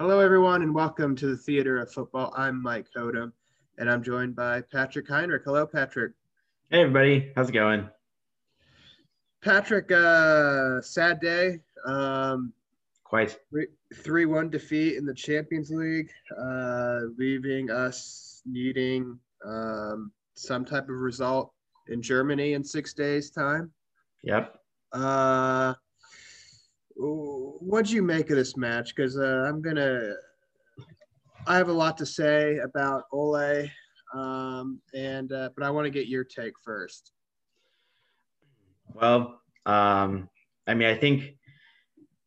Hello, everyone, and welcome to the Theater of Football. I'm Mike Hodum, and I'm joined by Patrick Heinrich. Hello, Patrick. Hey, everybody. How's it going? Patrick, uh, sad day. Um, Quite. 3 1 defeat in the Champions League, uh, leaving us needing um, some type of result in Germany in six days' time. Yep. Uh, what'd you make of this match? Because uh, I'm gonna, I have a lot to say about Ole, um, and uh, but I want to get your take first. Well, um, I mean, I think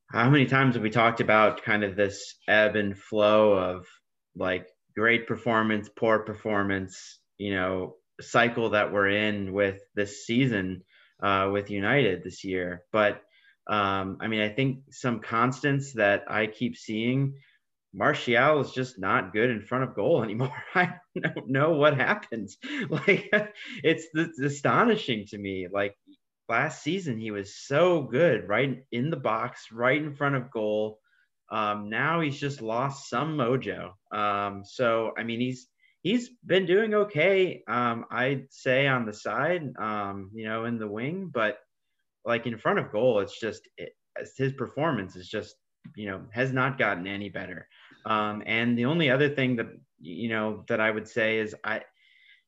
how many times have we talked about kind of this ebb and flow of like great performance, poor performance, you know, cycle that we're in with this season uh, with United this year. But um, I mean, I think some constants that I keep seeing. Martial is just not good in front of goal anymore. I don't know what happens. Like it's, it's astonishing to me. Like last season, he was so good, right in the box, right in front of goal. Um, now he's just lost some mojo. Um, so I mean, he's he's been doing okay. Um, I'd say on the side, um, you know, in the wing, but like in front of goal, it's just it, his performance is just you know has not gotten any better. Um, and the only other thing that you know that I would say is I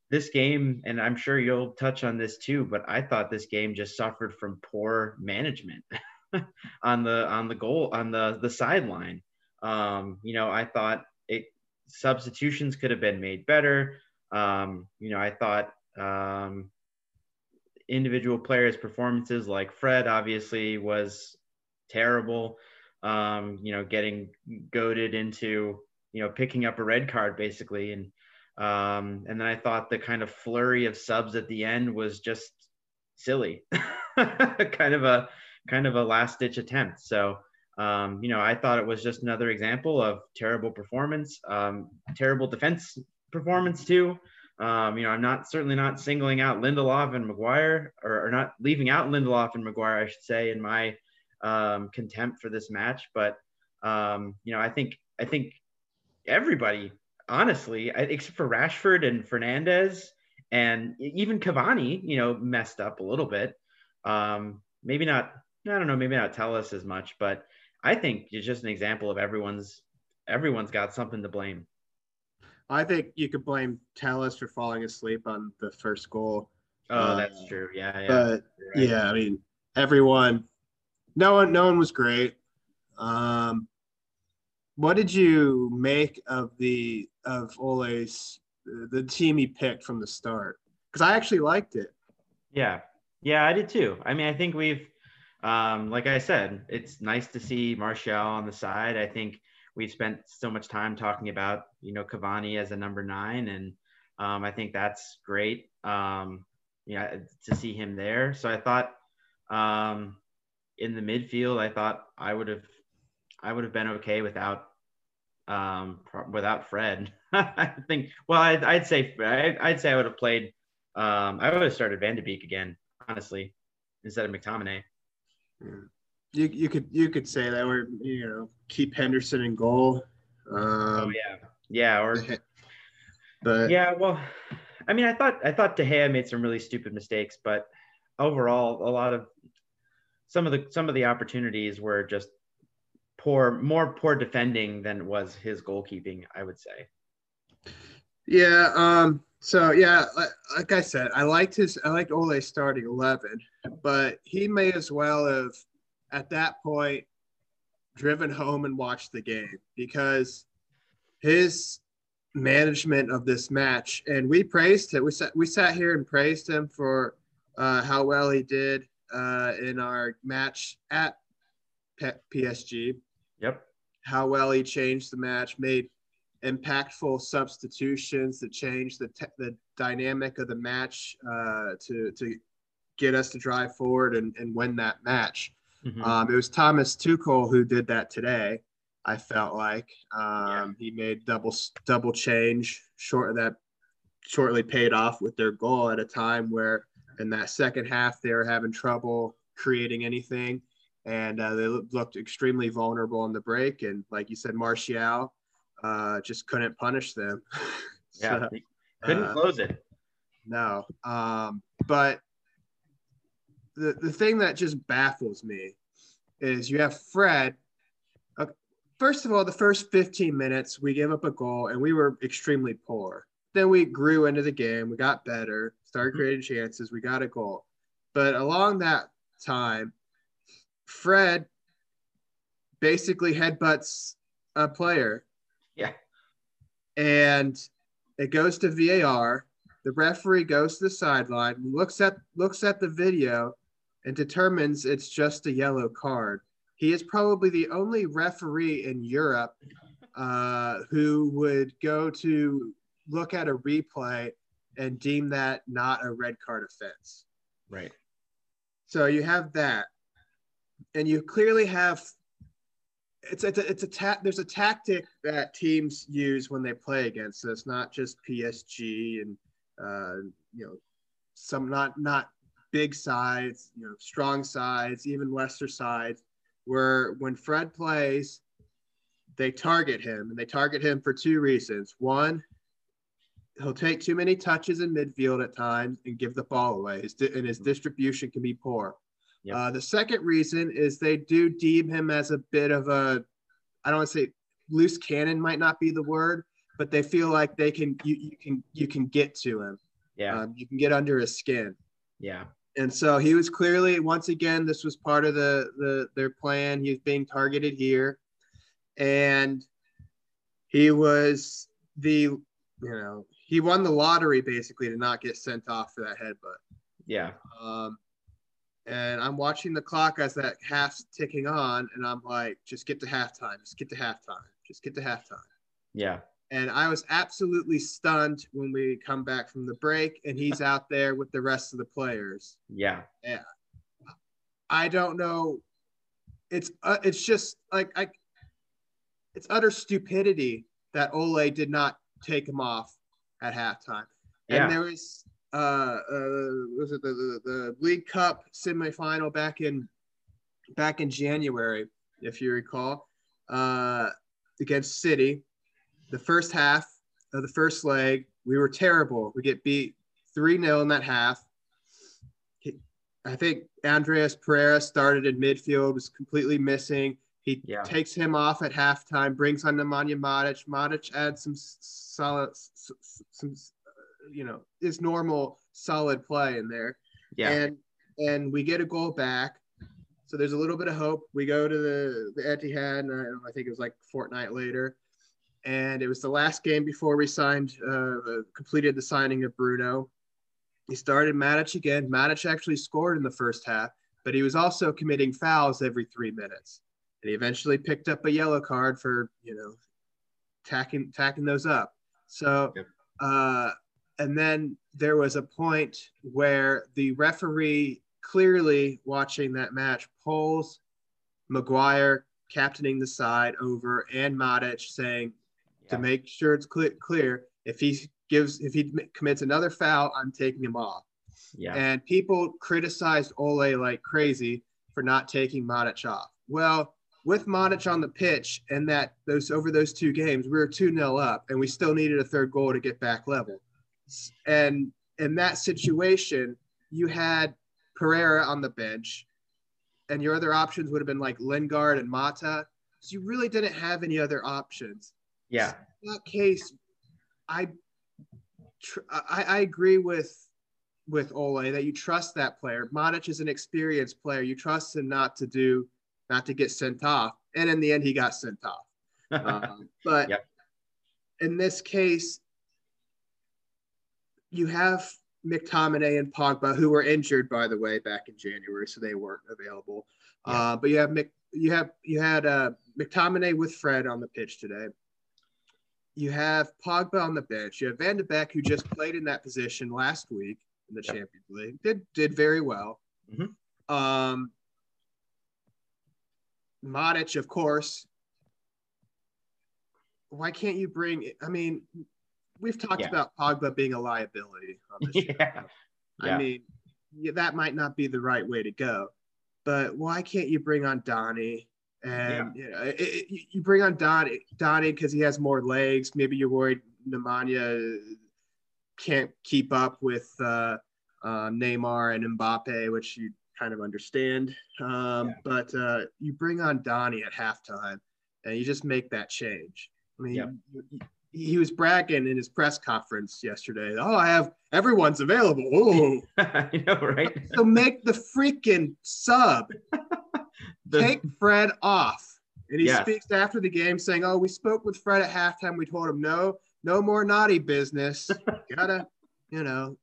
this game, and I'm sure you'll touch on this too, but I thought this game just suffered from poor management on the on the goal on the the sideline. Um, you know, I thought it substitutions could have been made better. Um, you know, I thought um, individual players' performances, like Fred, obviously was terrible. Um, you know, getting goaded into you know picking up a red card basically, and um, and then I thought the kind of flurry of subs at the end was just silly, kind of a kind of a last ditch attempt. So um, you know, I thought it was just another example of terrible performance, um, terrible defense performance too. Um, you know, I'm not certainly not singling out Lindelof and Maguire, or, or, not leaving out Lindelof and Maguire, I should say, in my um, contempt for this match. But um, you know, I think I think everybody, honestly, except for Rashford and Fernandes, and even Cavani, you know, messed up a little bit. Um, maybe not. I don't know. Maybe not tell us as much, but I think it's just an example of everyone's everyone's got something to blame. I think you could blame Telles for falling asleep on the first goal. Oh, uh, that's true. Yeah, yeah. But right. yeah, I mean, everyone, no one, no one was great. Um, what did you make of the of Ole's the team he picked from the start? Because I actually liked it. Yeah, yeah, I did too. I mean, I think we've, um, like I said, it's nice to see Martial on the side. I think we've spent so much time talking about you know Cavani as a number nine, and um, I think that's great. Um, yeah, to see him there. So I thought um, in the midfield, I thought I would have I would have been okay without um, without Fred. I think. Well, I'd, I'd say I'd, I'd, say I would have played. Um, I would have started Van de Beek again, honestly, instead of McTominay. You you could you could say that we're you know keep Henderson in goal. Um, oh yeah, yeah, or but yeah, well, I mean, I thought I thought De Gea made some really stupid mistakes, but overall, a lot of some of the some of the opportunities were just poor, more poor defending than was his goalkeeping. I would say. Yeah. Um. So yeah, like I said, I liked his I liked Ole starting eleven, but he may as well have at that point driven home and watched the game because his management of this match and we praised it we sat we sat here and praised him for uh, how well he did uh, in our match at PSG yep. How well he changed the match made impactful substitutions that changed the, te- the dynamic of the match uh, to, to get us to drive forward and, and win that match Mm-hmm. Um, it was Thomas Tuchel who did that today. I felt like um, yeah. he made double double change short that shortly paid off with their goal at a time where in that second half they were having trouble creating anything. and uh, they looked extremely vulnerable in the break. And like you said, Martial uh, just couldn't punish them. yeah, so, couldn't uh, close it. No, um, but the the thing that just baffles me is you have Fred. Uh, first of all, the first 15 minutes we gave up a goal and we were extremely poor. Then we grew into the game. We got better, started mm-hmm. creating chances. We got a goal. But along that time, Fred basically headbutts a player. Yeah. And it goes to VAR. The referee goes to the sideline, looks at looks at the video, and determines it's just a yellow card. He is probably the only referee in Europe uh, who would go to look at a replay and deem that not a red card offense. Right. So you have that, and you clearly have. It's it's a, it's a ta- there's a tactic that teams use when they play against us, not just PSG and uh, you know some not not big sides, you know strong sides, even lesser sides. Where when Fred plays, they target him, and they target him for two reasons. One, he'll take too many touches in midfield at times and give the ball away. His di- and his mm-hmm. distribution can be poor. Yep. Uh, the second reason is they do deem him as a bit of a, I don't want to say loose cannon might not be the word, but they feel like they can you, you can you can get to him. Yeah, um, you can get under his skin. Yeah, and so he was clearly once again this was part of the the their plan. He was being targeted here, and he was the you know he won the lottery basically to not get sent off for that headbutt. Yeah. Um, and I'm watching the clock as that half's ticking on, and I'm like, just get to halftime, just get to halftime, just get to halftime. Yeah. And I was absolutely stunned when we come back from the break, and he's out there with the rest of the players. Yeah. Yeah. I don't know. It's uh, it's just like I. It's utter stupidity that Ole did not take him off at halftime. Yeah. And there was uh, uh was it the, the, the League Cup semifinal back in back in January, if you recall, uh, against City. The first half of the first leg, we were terrible. We get beat 3 0 in that half. I think Andreas Pereira started in midfield, was completely missing. He yeah. takes him off at halftime, brings on Nemanja Matic. Matic adds some solid, some uh, you know, his normal solid play in there. Yeah. And and we get a goal back. So there's a little bit of hope. We go to the the Etihad, and I, I think it was like fortnight later, and it was the last game before we signed, uh, completed the signing of Bruno. He started Matic again. Matic actually scored in the first half, but he was also committing fouls every three minutes and he eventually picked up a yellow card for you know tacking tacking those up. So, uh, and then there was a point where the referee clearly watching that match pulls Maguire captaining the side over and Matic saying. To make sure it's clear, clear if he gives if he commits another foul, I'm taking him off. Yeah. And people criticized Ole like crazy for not taking Matic off. Well, with Matic on the pitch and that those over those two games, we were 2 0 up and we still needed a third goal to get back level. And in that situation, you had Pereira on the bench, and your other options would have been like Lingard and Mata. So you really didn't have any other options. Yeah. So in that case, I, I, I agree with with Ole that you trust that player. Matic is an experienced player. You trust him not to do not to get sent off. And in the end, he got sent off. Um, but yep. in this case, you have McTominay and Pogba, who were injured, by the way, back in January, so they weren't available. Yeah. Uh, but you have Mc, you have you had uh, McTominay with Fred on the pitch today. You have Pogba on the bench. You have Van de Beek, who just played in that position last week in the yep. Champions League. Did did very well. Mm-hmm. Um, Matic, of course. Why can't you bring? I mean, we've talked yeah. about Pogba being a liability on show. Yeah. I yeah. mean, yeah, that might not be the right way to go. but why can't you bring on Donnie? And yeah. you, know, it, it, you bring on Donnie Donnie because he has more legs. Maybe you're worried Nemanja can't keep up with uh, uh, Neymar and Mbappe, which you kind of understand. Um, yeah. But uh, you bring on Donnie at halftime, and you just make that change. I mean, yeah. he, he, was bragging in his press conference yesterday. Oh, I have everyone's available. Oh, I know, right? so make the freaking sub. the... Take Fred off. And he yes. speaks after the game saying, "Oh, we spoke with Fred at halftime. We told him no, no more naughty business. Gotta, you know."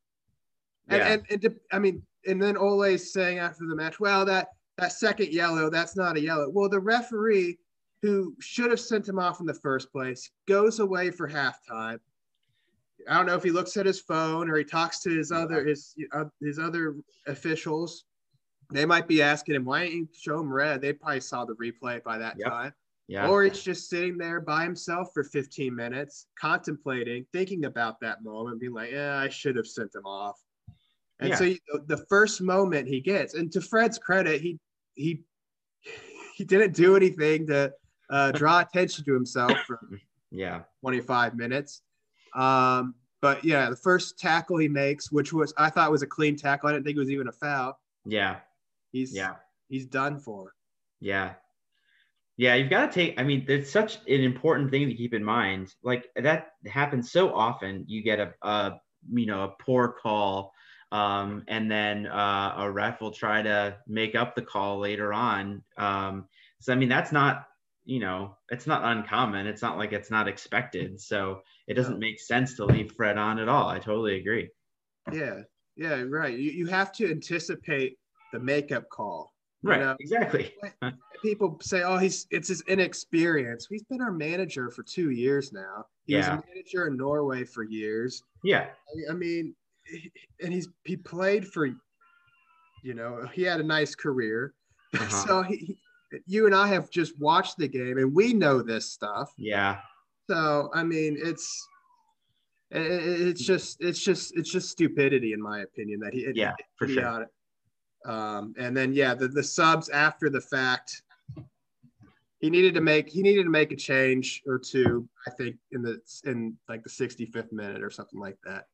And, yeah. and, and I mean, and then Ole's saying after the match, "Well, that that second yellow, that's not a yellow." Well, the referee who should have sent him off in the first place, goes away for halftime. I don't know if he looks at his phone or he talks to his other his uh, his other officials. They might be asking him, "Why didn't you show him red?" They probably saw the replay by that yep. time. Yeah. Or he's just sitting there by himself for 15 minutes, contemplating, thinking about that moment, being like, "Yeah, I should have sent him off." And yeah. so the first moment he gets, and to Fred's credit, he he he didn't do anything to uh, draw attention to himself for yeah 25 minutes. Um, but yeah, the first tackle he makes, which was I thought was a clean tackle. I didn't think it was even a foul. Yeah, he's yeah he's done for. Yeah, yeah, you've got to take. I mean, it's such an important thing to keep in mind. Like that happens so often. You get a, a you know a poor call, um, and then uh, a ref will try to make up the call later on. Um, so I mean, that's not you know, it's not uncommon. It's not like it's not expected. So it doesn't make sense to leave Fred on at all. I totally agree. Yeah. Yeah. Right. You, you have to anticipate the makeup call. Right. Know? Exactly. People say, oh, he's it's his inexperience. He's been our manager for two years now. He yeah. was a manager in Norway for years. Yeah. I mean, and he's he played for, you know, he had a nice career. Uh-huh. so he, you and I have just watched the game and we know this stuff. Yeah. So I mean, it's it's just it's just it's just stupidity in my opinion that he yeah for sure. Um, and then yeah, the, the subs after the fact, he needed to make he needed to make a change or two. I think in the in like the 65th minute or something like that.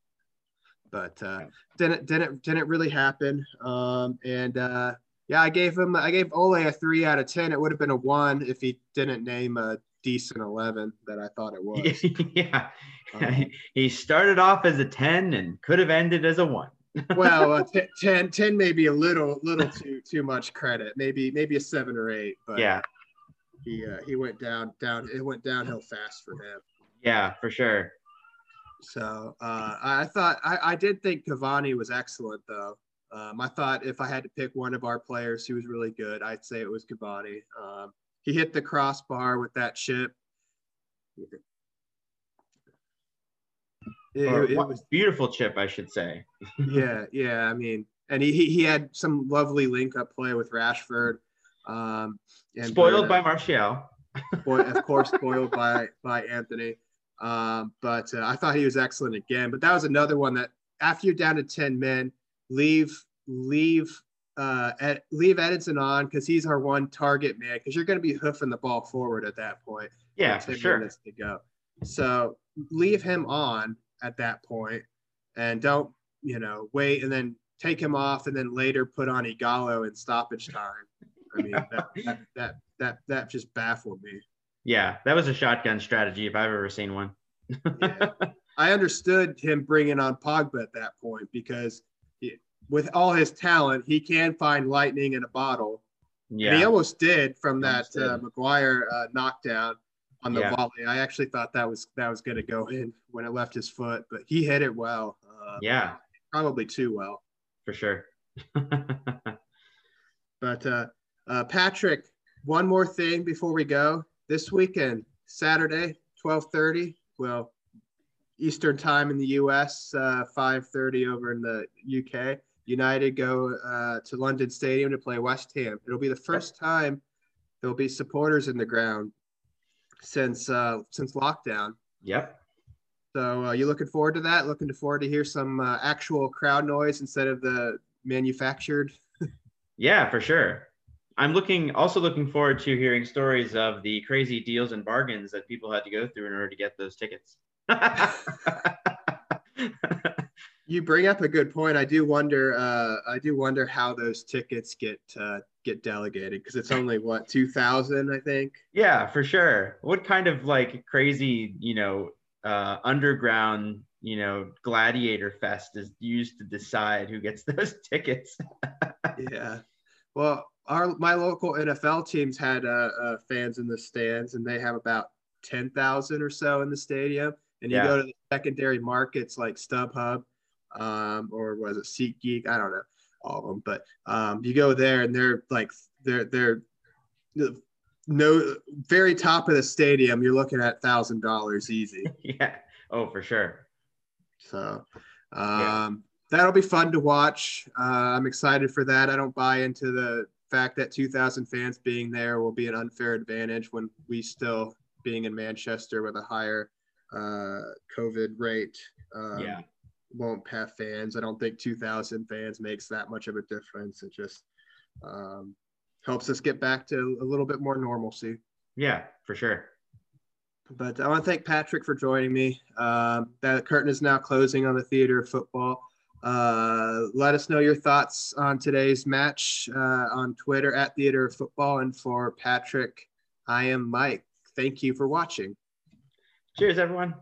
But uh, didn't didn't didn't really happen. Um, and uh, yeah, I gave him I gave Ole a three out of ten. It would have been a one if he didn't name a decent eleven that I thought it was. yeah. Um, he started off as a 10 and could have ended as a one. Well, uh, t- 10, 10 may be a little little too too much credit. Maybe maybe a seven or eight, but yeah. He uh, he went down down it went downhill fast for him. Yeah, for sure. So uh, I thought I, I did think Cavani was excellent though. Um, I thought if I had to pick one of our players who was really good, I'd say it was Cavani. Um, he hit the crossbar with that chip. It, or it was beautiful chip, I should say. yeah, yeah. I mean, and he, he, had some lovely link up play with Rashford. Um, and spoiled by Martial. boy, of course, spoiled by by Anthony. Um, but uh, I thought he was excellent again. But that was another one that after you're down to ten men, leave leave uh, Ed, leave Edinson on because he's our one target man because you're going to be hoofing the ball forward at that point. Yeah, for sure. Minutes to go. So leave him on at that point and don't you know wait and then take him off and then later put on Ighalo in stoppage time. I mean that, that, that that that just baffled me. Yeah, that was a shotgun strategy if I've ever seen one. yeah. I understood him bringing on Pogba at that point because with all his talent, he can find lightning in a bottle. Yeah, and he almost did from that uh, Maguire uh, knockdown on the yeah. volley. I actually thought that was that was going to go in when it left his foot, but he hit it well. Uh, yeah, probably too well. For sure. but uh, uh, Patrick, one more thing before we go. This weekend, Saturday, twelve thirty. Well, Eastern time in the U.S., uh, five thirty over in the UK. United go uh, to London Stadium to play West Ham. It'll be the first time there'll be supporters in the ground since uh, since lockdown. Yep. So uh, you looking forward to that? Looking forward to hear some uh, actual crowd noise instead of the manufactured. yeah, for sure. I'm looking also looking forward to hearing stories of the crazy deals and bargains that people had to go through in order to get those tickets. you bring up a good point. I do wonder. Uh, I do wonder how those tickets get uh, get delegated because it's only what two thousand, I think. Yeah, for sure. What kind of like crazy, you know, uh, underground, you know, gladiator fest is used to decide who gets those tickets? yeah. Well, our my local NFL teams had uh, uh, fans in the stands, and they have about ten thousand or so in the stadium. And you yeah. go to the secondary markets like StubHub, um, or was it SeatGeek? I don't know all of them, but um, you go there and they're like they're they're no very top of the stadium. You're looking at thousand dollars easy. yeah. Oh, for sure. So. Um, yeah that'll be fun to watch. Uh, I'm excited for that. I don't buy into the fact that 2,000 fans being there will be an unfair advantage when we still being in Manchester with a higher uh, COVID rate. Um, yeah. Won't have fans. I don't think 2,000 fans makes that much of a difference. It just um, helps us get back to a little bit more normalcy. Yeah, for sure. But I want to thank Patrick for joining me. Um, that curtain is now closing on the theater of football. Uh, let us know your thoughts on today's match uh, on Twitter at Theater of Football. And for Patrick, I am Mike. Thank you for watching. Cheers, everyone.